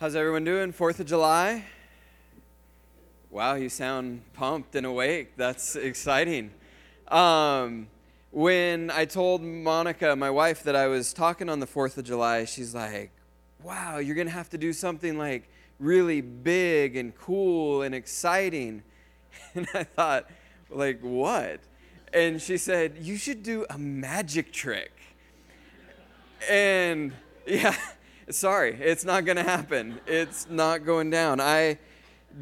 How's everyone doing? Fourth of July? Wow, you sound pumped and awake. That's exciting. Um, when I told Monica, my wife, that I was talking on the 4th of July, she's like, wow, you're going to have to do something like really big and cool and exciting. And I thought, like, what? And she said, you should do a magic trick. And yeah, sorry, it's not going to happen. It's not going down. I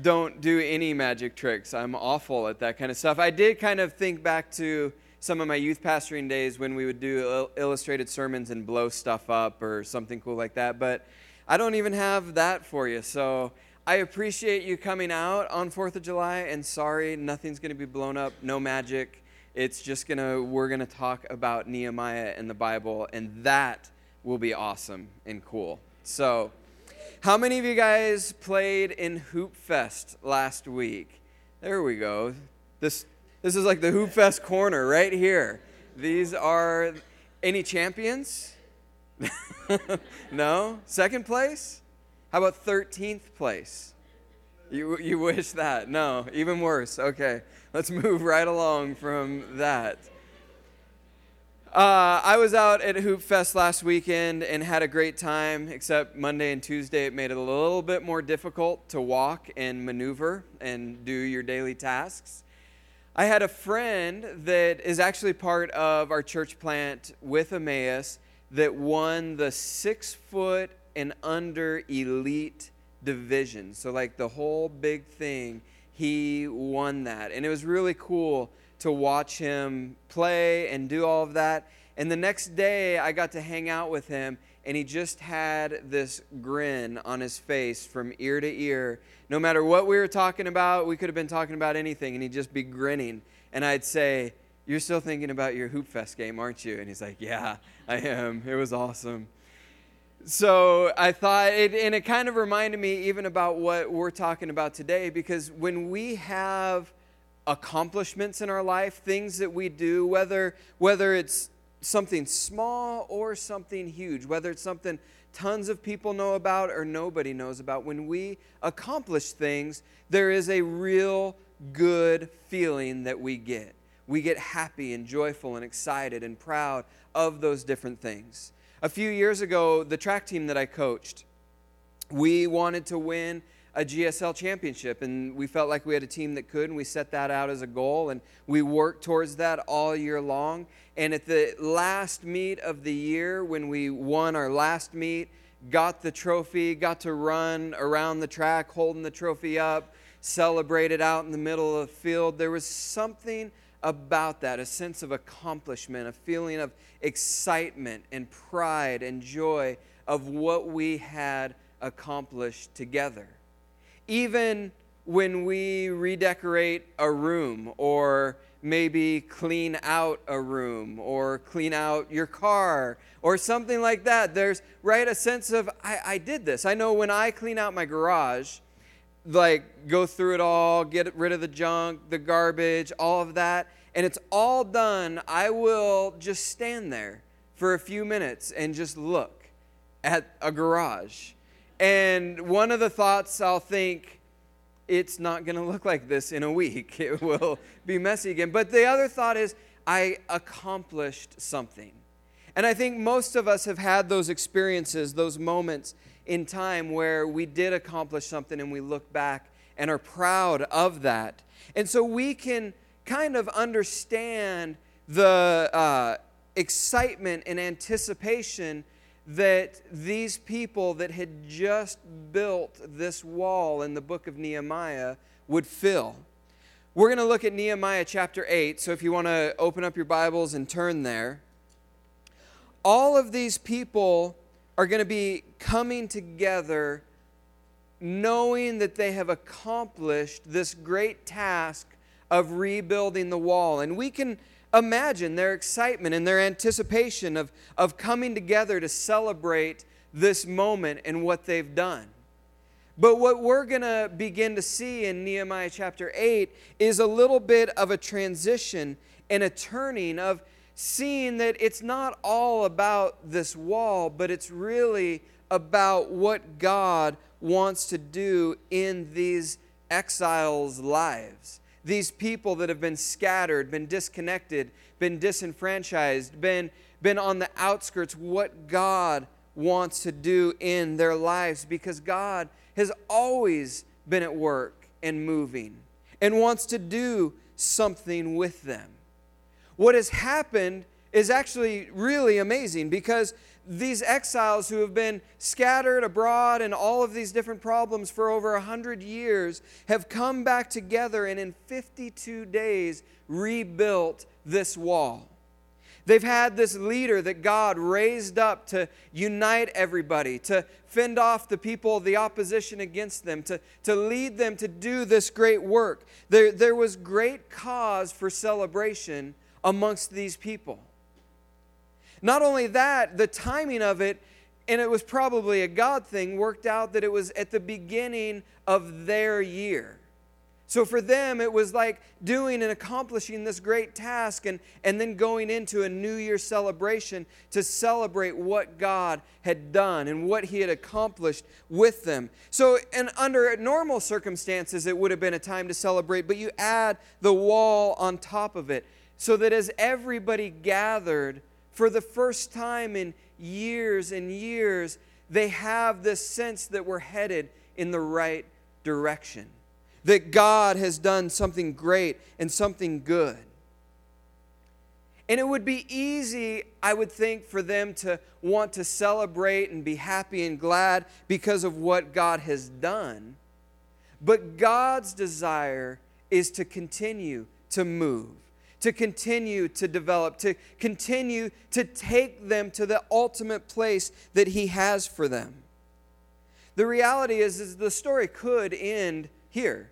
don't do any magic tricks. I'm awful at that kind of stuff. I did kind of think back to some of my youth pastoring days when we would do illustrated sermons and blow stuff up or something cool like that, but I don't even have that for you. So I appreciate you coming out on 4th of July, and sorry, nothing's going to be blown up, no magic. It's just going to, we're going to talk about Nehemiah and the Bible, and that will be awesome and cool. So, how many of you guys played in Hoop Fest last week? There we go. This this is like the Hoop Fest corner right here. These are any champions? no? Second place? How about 13th place? You, you wish that? No, even worse. Okay, let's move right along from that. Uh, I was out at Hoop Fest last weekend and had a great time, except Monday and Tuesday it made it a little bit more difficult to walk and maneuver and do your daily tasks. I had a friend that is actually part of our church plant with Emmaus that won the six foot and under elite division. So, like the whole big thing, he won that. And it was really cool to watch him play and do all of that. And the next day, I got to hang out with him, and he just had this grin on his face from ear to ear. No matter what we were talking about, we could have been talking about anything, and he'd just be grinning. And I'd say, You're still thinking about your Hoop Fest game, aren't you? And he's like, Yeah, I am. It was awesome. So I thought, it, and it kind of reminded me even about what we're talking about today, because when we have accomplishments in our life, things that we do, whether, whether it's something small or something huge, whether it's something tons of people know about or nobody knows about, when we accomplish things, there is a real good feeling that we get. We get happy and joyful and excited and proud of those different things. A few years ago, the track team that I coached, we wanted to win a GSL championship, and we felt like we had a team that could, and we set that out as a goal, and we worked towards that all year long. And at the last meet of the year, when we won our last meet, got the trophy, got to run around the track holding the trophy up, celebrated out in the middle of the field, there was something about that a sense of accomplishment, a feeling of excitement and pride and joy of what we had accomplished together even when we redecorate a room or maybe clean out a room or clean out your car or something like that there's right a sense of I, I, did this. I know when i clean out my garage like go through it all get rid of the junk the garbage all of that and it's all done i will just stand there for a few minutes and just look at a garage and one of the thoughts I'll think, it's not going to look like this in a week. It will be messy again. But the other thought is, I accomplished something. And I think most of us have had those experiences, those moments in time where we did accomplish something and we look back and are proud of that. And so we can kind of understand the uh, excitement and anticipation that these people that had just built this wall in the book of Nehemiah would fill. We're going to look at Nehemiah chapter 8, so if you want to open up your Bibles and turn there. All of these people are going to be coming together knowing that they have accomplished this great task of rebuilding the wall. And we can imagine their excitement and their anticipation of, of coming together to celebrate this moment and what they've done. But what we're going to begin to see in Nehemiah chapter 8 is a little bit of a transition and a turning of seeing that it's not all about this wall, but it's really about what God wants to do in these exiles' lives. These people that have been scattered, been disconnected, been disenfranchised, been, been on the outskirts, what God wants to do in their lives because God has always been at work and moving and wants to do something with them. What has happened is actually really amazing because these exiles who have been scattered abroad and all of these different problems for over a hundred years have come back together and in 52 days rebuilt this wall. They've had this leader that God raised up to unite everybody, to fend off the people, the opposition against them, to, to lead them to do this great work. There, there was great cause for celebration amongst these people. Not only that, the timing of it, and it was probably a God thing, worked out that it was at the beginning of their year. So for them, it was like doing and accomplishing this great task and, and then going into a New Year celebration to celebrate what God had done and what He had accomplished with them. So, and under normal circumstances, it would have been a time to celebrate, but you add the wall on top of it so that as everybody gathered for the first time in years and years, they have this sense that we're headed in the right direction that God has done something great and something good. And it would be easy, I would think, for them to want to celebrate and be happy and glad because of what God has done. But God's desire is to continue to move, to continue to develop, to continue to take them to the ultimate place that He has for them. The reality is, is the story could end here.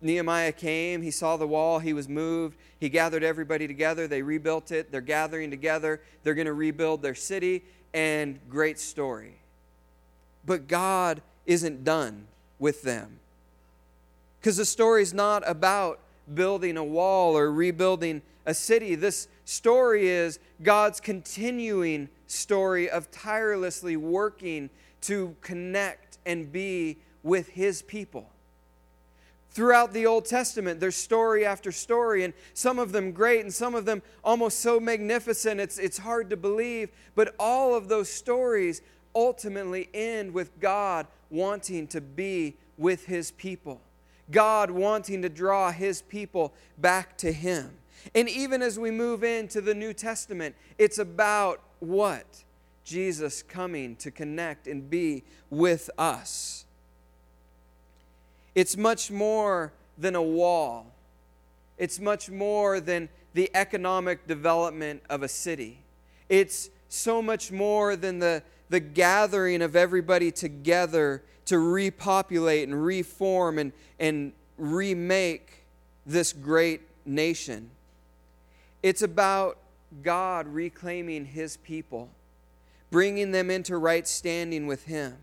Nehemiah came, he saw the wall, he was moved, he gathered everybody together, they rebuilt it, they're gathering together, they're going to rebuild their city, and great story. But God isn't done with them. Because the story is not about building a wall or rebuilding a city. This story is God's continuing story of tirelessly working to connect and be with his people throughout the Old Testament. There's story after story, and some of them great, and some of them almost so magnificent it's, it's hard to believe. But all of those stories ultimately end with God wanting to be with his people, God wanting to draw his people back to him. And even as we move into the New Testament, it's about what? Jesus coming to connect and be with us. It's much more than a wall, it's much more than the economic development of a city. It's so much more than the, the gathering of everybody together to repopulate and reform and, and remake this great nation. It's about God reclaiming his people, bringing them into right standing with him.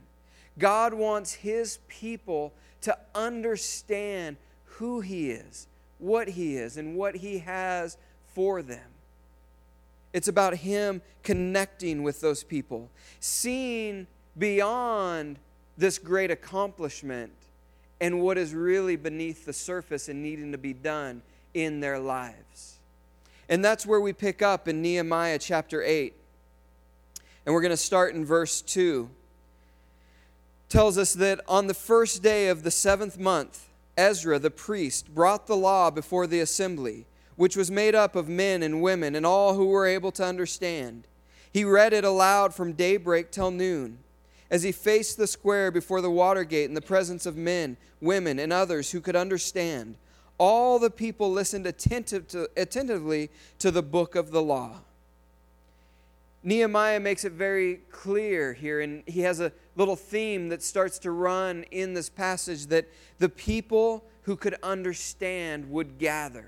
God wants his people to understand who He is, what He is, and what He has for them. It's about Him connecting with those people, seeing beyond this great accomplishment and what is really beneath the surface and needing to be done in their lives. And that's where we pick up in Nehemiah chapter 8. And we're going to start in verse 2 tells us that on the first day of the seventh month, Ezra the priest brought the law before the assembly, which was made up of men and women and all who were able to understand. He read it aloud from daybreak till noon. As he faced the square before the water gate in the presence of men, women, and others who could understand, all the people listened attentive to, attentively to the book of the law. Nehemiah makes it very clear here, and he has a little theme that starts to run in this passage that the people who could understand would gather.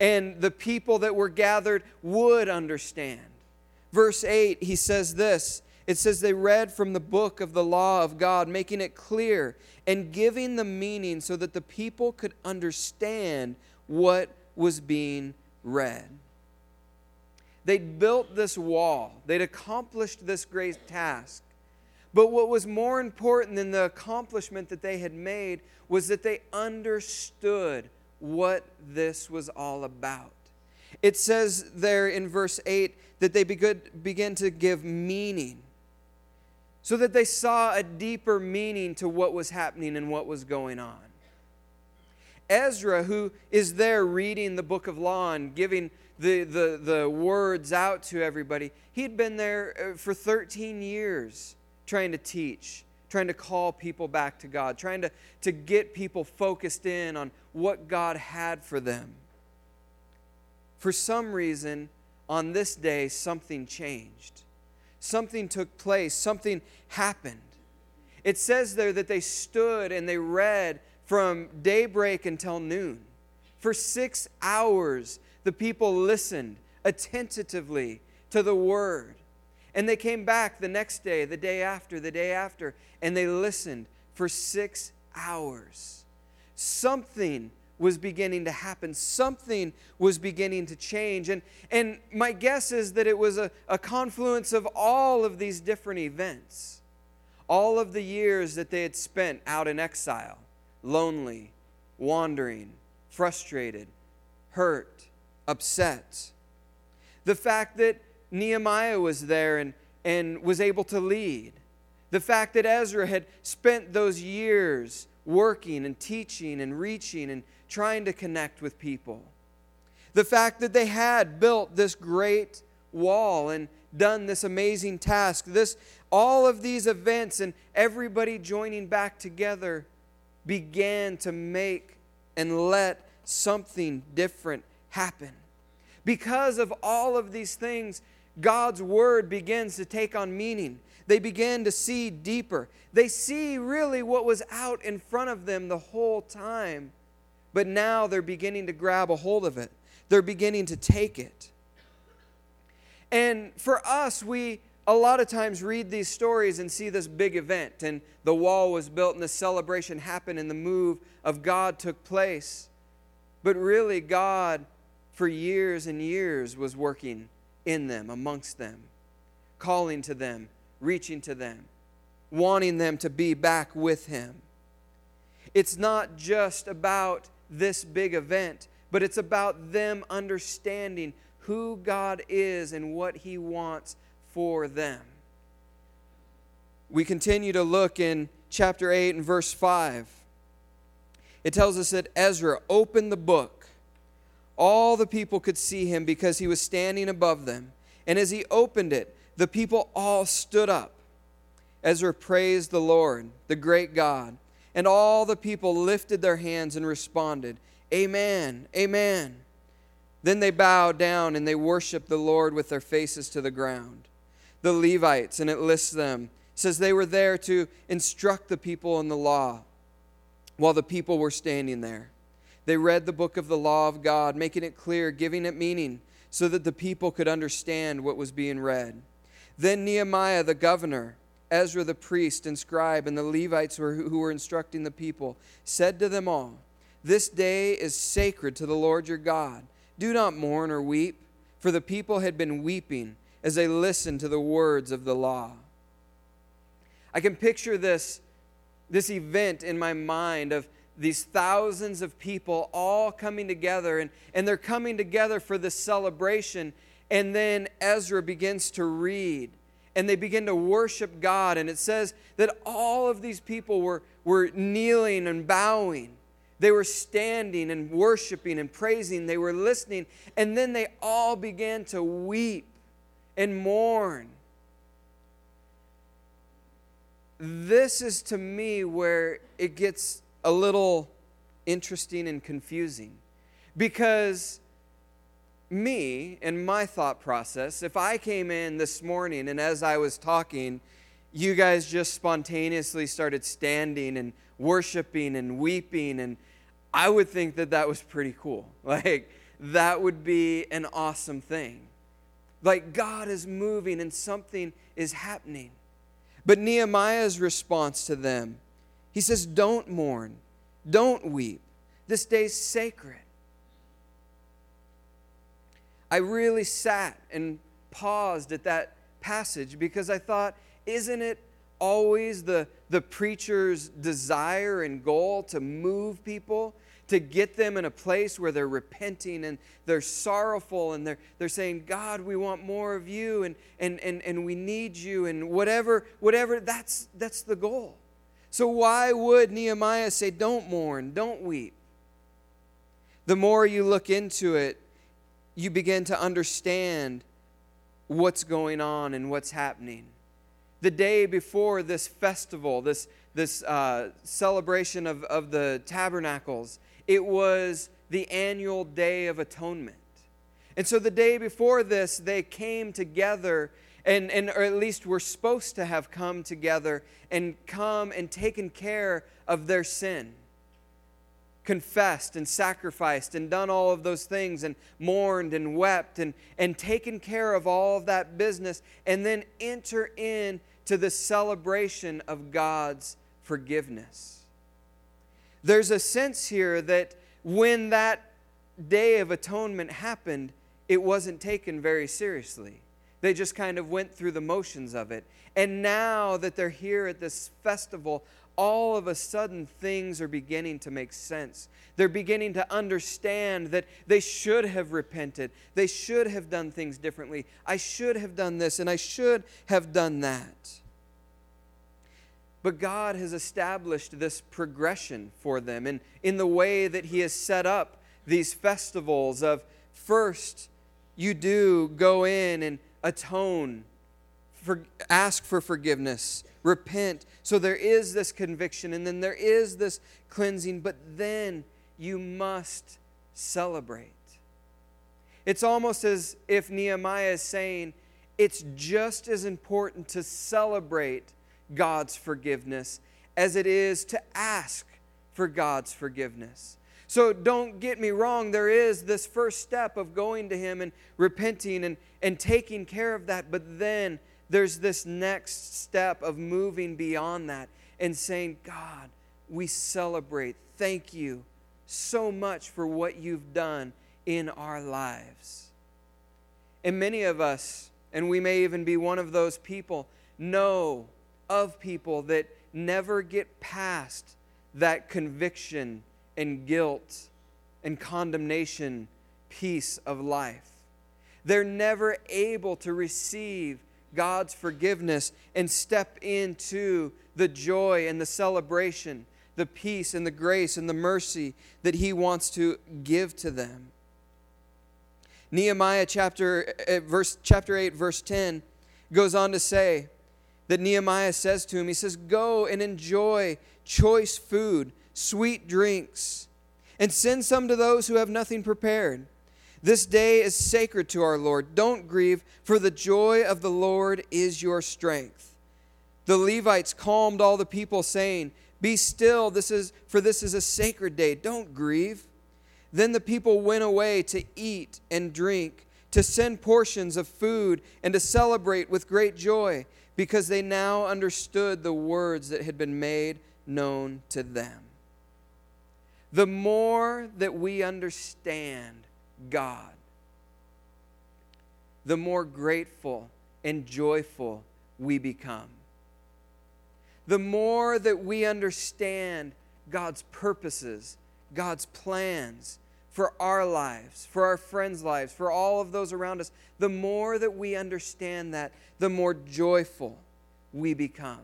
And the people that were gathered would understand. Verse 8, he says this it says, They read from the book of the law of God, making it clear and giving the meaning so that the people could understand what was being read. They'd built this wall, they'd accomplished this great task. But what was more important than the accomplishment that they had made was that they understood what this was all about. It says there in verse 8 that they began to give meaning so that they saw a deeper meaning to what was happening and what was going on. Ezra, who is there reading the book of law and giving the, the, the words out to everybody, he'd been there uh, for 13 years trying to teach, trying to call people back to God, trying to, to get people focused in on what God had for them. For some reason, on this day, something changed. Something took place, something happened. It says there that they stood and they read from daybreak until noon. For six hours, the people listened attentively to the word. And they came back the next day, the day after, the day after, and they listened for six hours. Something was beginning to happen. Something was beginning to change. And, and my guess is that it was a, a confluence of all of these different events. All of the years that they had spent out in exile, lonely, wandering, frustrated, hurt, upset. The fact that Nehemiah was there and, and was able to lead. The fact that Ezra had spent those years working and teaching and reaching and trying to connect with people. The fact that they had built this great wall and done this amazing task. This all of these events and everybody joining back together began to make and let something different happen. Because of all of these things, God's word begins to take on meaning. They begin to see deeper. They see really what was out in front of them the whole time but now they're beginning to grab a hold of it, they're beginning to take it. And for us, we a lot of times read these stories and see this big event, and the wall was built, and the celebration happened, and the move of God took place. But really, God, for years and years, was working in them, amongst them, calling to them, reaching to them, wanting them to be back with Him. It's not just about this big event, but it's about them understanding who God is and what He wants for them. We continue to look in chapter 8 and verse 5. It tells us that Ezra opened the book. All the people could see him because he was standing above them. And as he opened it, the people all stood up. Ezra praised the Lord, the great God and all the people lifted their hands and responded, Amen, Amen. Then they bowed down and they worshiped the Lord with their faces to the ground. The Levites, and it lists them, says they were there to instruct the people in the law while the people were standing there. They read the book of the law of God, making it clear, giving it meaning, so that the people could understand what was being read. Then Nehemiah the governor, Ezra the priest and scribe and the Levites who were instructing the people said to them all, This day is sacred to the Lord your God. Do not mourn or weep, for the people had been weeping as they listened to the words of the law. I can picture this, this event in my mind of these thousands of people all coming together, and, and they're coming together for this celebration. And then Ezra begins to read and they begin to worship God. And it says that all of these people were, were kneeling and bowing. They were standing and worshiping and praising. They were listening. And then they all began to weep and mourn. This is to me where it gets a little interesting and confusing because me and my thought process, if I came in this morning and as I was talking, you guys just spontaneously started standing and worshiping and weeping, and I would think that that was pretty cool. Like, that would be an awesome thing. Like, God is moving and something is happening. But Nehemiah's response to them, he says, Don't mourn, don't weep. This day's sacred. I really sat and paused at that passage because I thought, isn't it always the, the preacher's desire and goal to move people, to get them in a place where they're repenting and they're sorrowful and they're, they're saying, God, we want more of you and, and, and, and we need you and whatever, whatever, that's, that's the goal. So why would Nehemiah say, don't mourn, don't weep? The more you look into it, you begin to understand what's going on and what's happening the day before this festival, this, this uh, celebration of, of the tabernacles, it was the annual Day of Atonement. And so the day before this, they came together, and, and or at least were supposed to have come together and come and taken care of their sin confessed and sacrificed and done all of those things and mourned and wept and, and taken care of all of that business and then enter in to the celebration of God's forgiveness. There's a sense here that when that day of atonement happened, it wasn't taken very seriously. They just kind of went through the motions of it. And now that they're here at this festival, all of a sudden things are beginning to make sense. They're beginning to understand that they should have repented. They should have done things differently. I should have done this and I should have done that. But God has established this progression for them and in the way that He has set up these festivals of first you do go in and atone, for, ask for forgiveness repent. So there is this conviction, and then there is this cleansing, but then you must celebrate. It's almost as if Nehemiah is saying, it's just as important to celebrate God's forgiveness as it is to ask for God's forgiveness. So don't get me wrong, there is this first step of going to Him and repenting and, and taking care of that, but then there's this next step of moving beyond that and saying, God, we celebrate. Thank you so much for what you've done in our lives. And many of us, and we may even be one of those people, know of people that never get past that conviction and guilt and condemnation piece of life. They're never able to receive God's forgiveness and step into the joy and the celebration, the peace and the grace and the mercy that He wants to give to them. Nehemiah chapter, uh, verse, chapter 8, verse 10 goes on to say that Nehemiah says to him, He says, Go and enjoy choice food, sweet drinks, and send some to those who have nothing prepared this day is sacred to our Lord. Don't grieve, for the joy of the Lord is your strength. The Levites calmed all the people, saying, Be still, this is, for this is a sacred day. Don't grieve. Then the people went away to eat and drink, to send portions of food, and to celebrate with great joy, because they now understood the words that had been made known to them. The more that we understand God, the more grateful and joyful we become. The more that we understand God's purposes, God's plans for our lives, for our friends' lives, for all of those around us, the more that we understand that, the more joyful we become.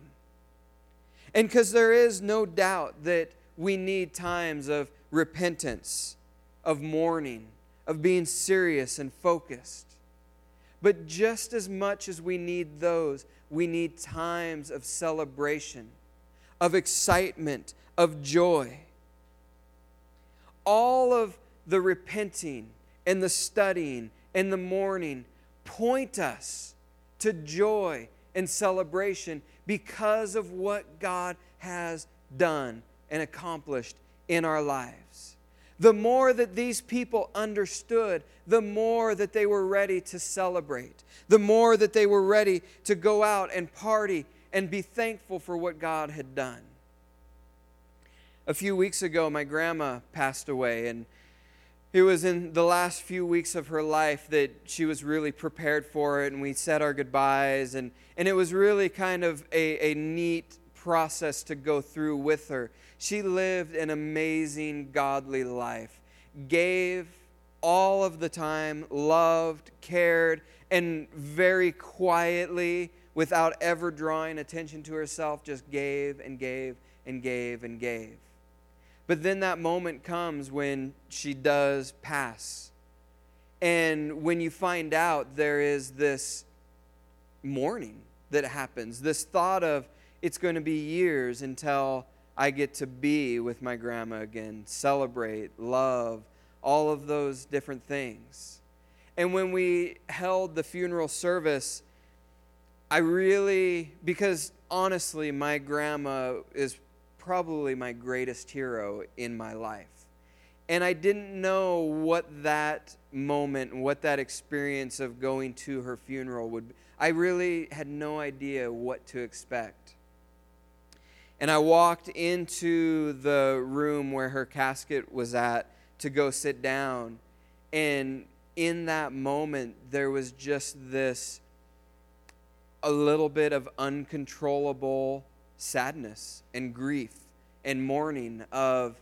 And because there is no doubt that we need times of repentance, of mourning, of being serious and focused. But just as much as we need those, we need times of celebration, of excitement, of joy. All of the repenting and the studying and the mourning point us to joy and celebration because of what God has done and accomplished in our lives the more that these people understood, the more that they were ready to celebrate, the more that they were ready to go out and party and be thankful for what God had done. A few weeks ago, my grandma passed away, and it was in the last few weeks of her life that she was really prepared for it, and we said our goodbyes, and, and it was really kind of a, a neat process to go through with her. She lived an amazing, godly life, gave all of the time, loved, cared, and very quietly, without ever drawing attention to herself, just gave and gave and gave and gave. But then that moment comes when she does pass. And when you find out there is this mourning that happens, this thought of it's going to be years until I get to be with my grandma again, celebrate, love, all of those different things. And when we held the funeral service, I really, because honestly, my grandma is probably my greatest hero in my life. And I didn't know what that moment what that experience of going to her funeral would be. I really had no idea what to expect. And I walked into the room where her casket was at to go sit down. And in that moment, there was just this a little bit of uncontrollable sadness and grief and mourning of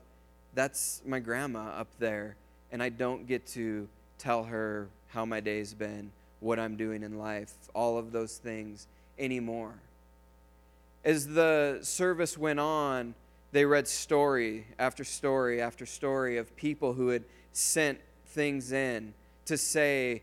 that's my grandma up there and I don't get to tell her how my day's been, what I'm doing in life, all of those things anymore. As the service went on, they read story after story after story of people who had sent things in to say,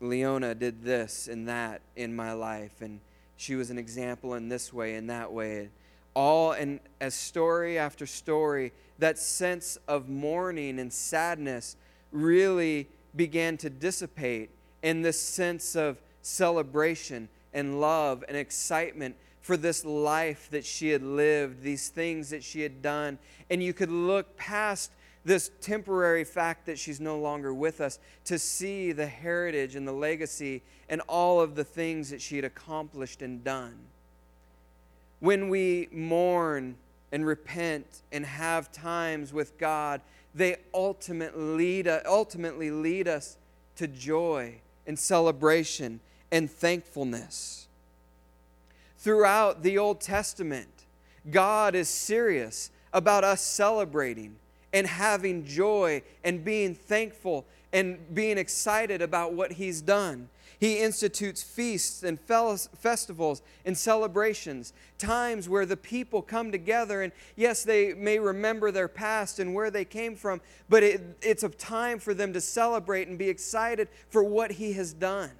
Leona did this and that in my life, and she was an example in this way and that way. All and as story after story, that sense of mourning and sadness really began to dissipate, and this sense of celebration and love and excitement for this life that she had lived, these things that she had done. And you could look past this temporary fact that she's no longer with us to see the heritage and the legacy and all of the things that she had accomplished and done. When we mourn and repent and have times with God, they ultimately lead, ultimately lead us to joy and celebration and thankfulness throughout the Old Testament. God is serious about us celebrating and having joy and being thankful and being excited about what He's done. He institutes feasts and festivals and celebrations, times where the people come together. And yes, they may remember their past and where they came from, but it, it's a time for them to celebrate and be excited for what He has done.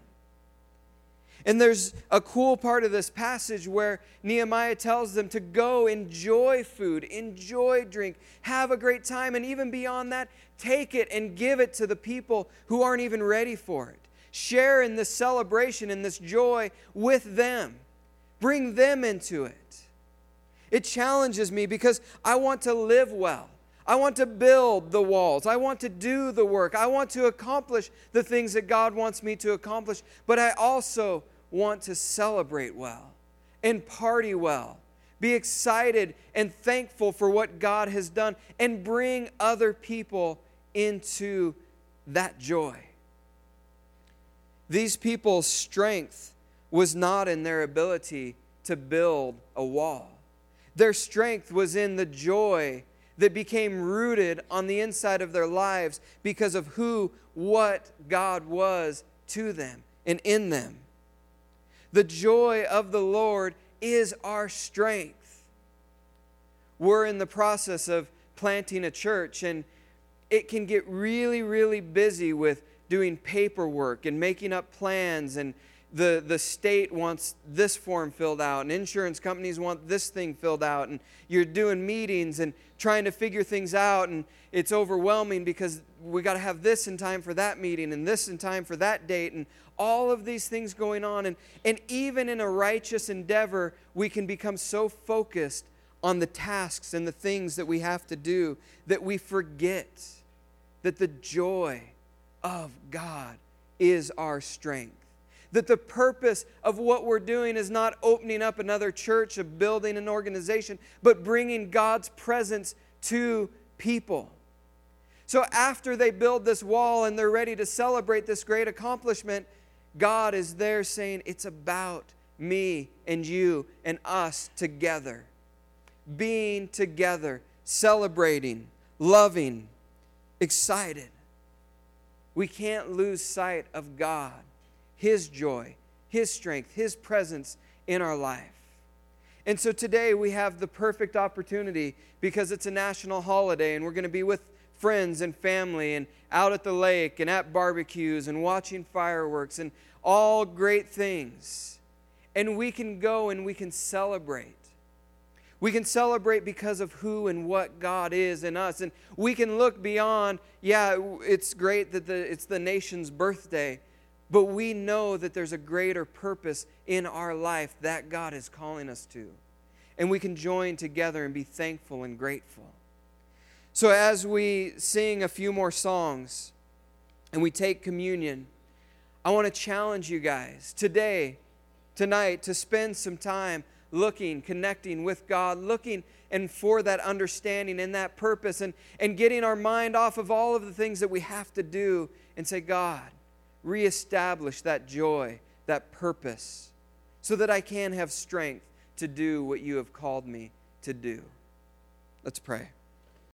And there's a cool part of this passage where Nehemiah tells them to go enjoy food, enjoy drink, have a great time, and even beyond that, take it and give it to the people who aren't even ready for it. Share in this celebration and this joy with them. Bring them into it. It challenges me because I want to live well. I want to build the walls. I want to do the work. I want to accomplish the things that God wants me to accomplish. But I also want to celebrate well and party well. Be excited and thankful for what God has done and bring other people into that joy. These people's strength was not in their ability to build a wall. Their strength was in the joy that became rooted on the inside of their lives because of who, what God was to them and in them. The joy of the Lord is our strength. We're in the process of planting a church, and it can get really, really busy with doing paperwork and making up plans and the, the state wants this form filled out and insurance companies want this thing filled out and you're doing meetings and trying to figure things out and it's overwhelming because we got to have this in time for that meeting and this in time for that date and all of these things going on. And, and even in a righteous endeavor, we can become so focused on the tasks and the things that we have to do that we forget that the joy of God is our strength. That the purpose of what we're doing is not opening up another church, of building an organization, but bringing God's presence to people. So after they build this wall and they're ready to celebrate this great accomplishment, God is there saying, It's about me and you and us together. Being together, celebrating, loving, excited. We can't lose sight of God, His joy, His strength, His presence in our life. And so today we have the perfect opportunity because it's a national holiday and we're going to be with friends and family and out at the lake and at barbecues and watching fireworks and all great things. And we can go and we can celebrate. We can celebrate because of who and what God is in us. And we can look beyond, yeah, it's great that the, it's the nation's birthday, but we know that there's a greater purpose in our life that God is calling us to. And we can join together and be thankful and grateful. So, as we sing a few more songs and we take communion, I want to challenge you guys today, tonight, to spend some time looking, connecting with God, looking and for that understanding and that purpose, and, and getting our mind off of all of the things that we have to do and say, God, reestablish that joy, that purpose, so that I can have strength to do what you have called me to do. Let's pray.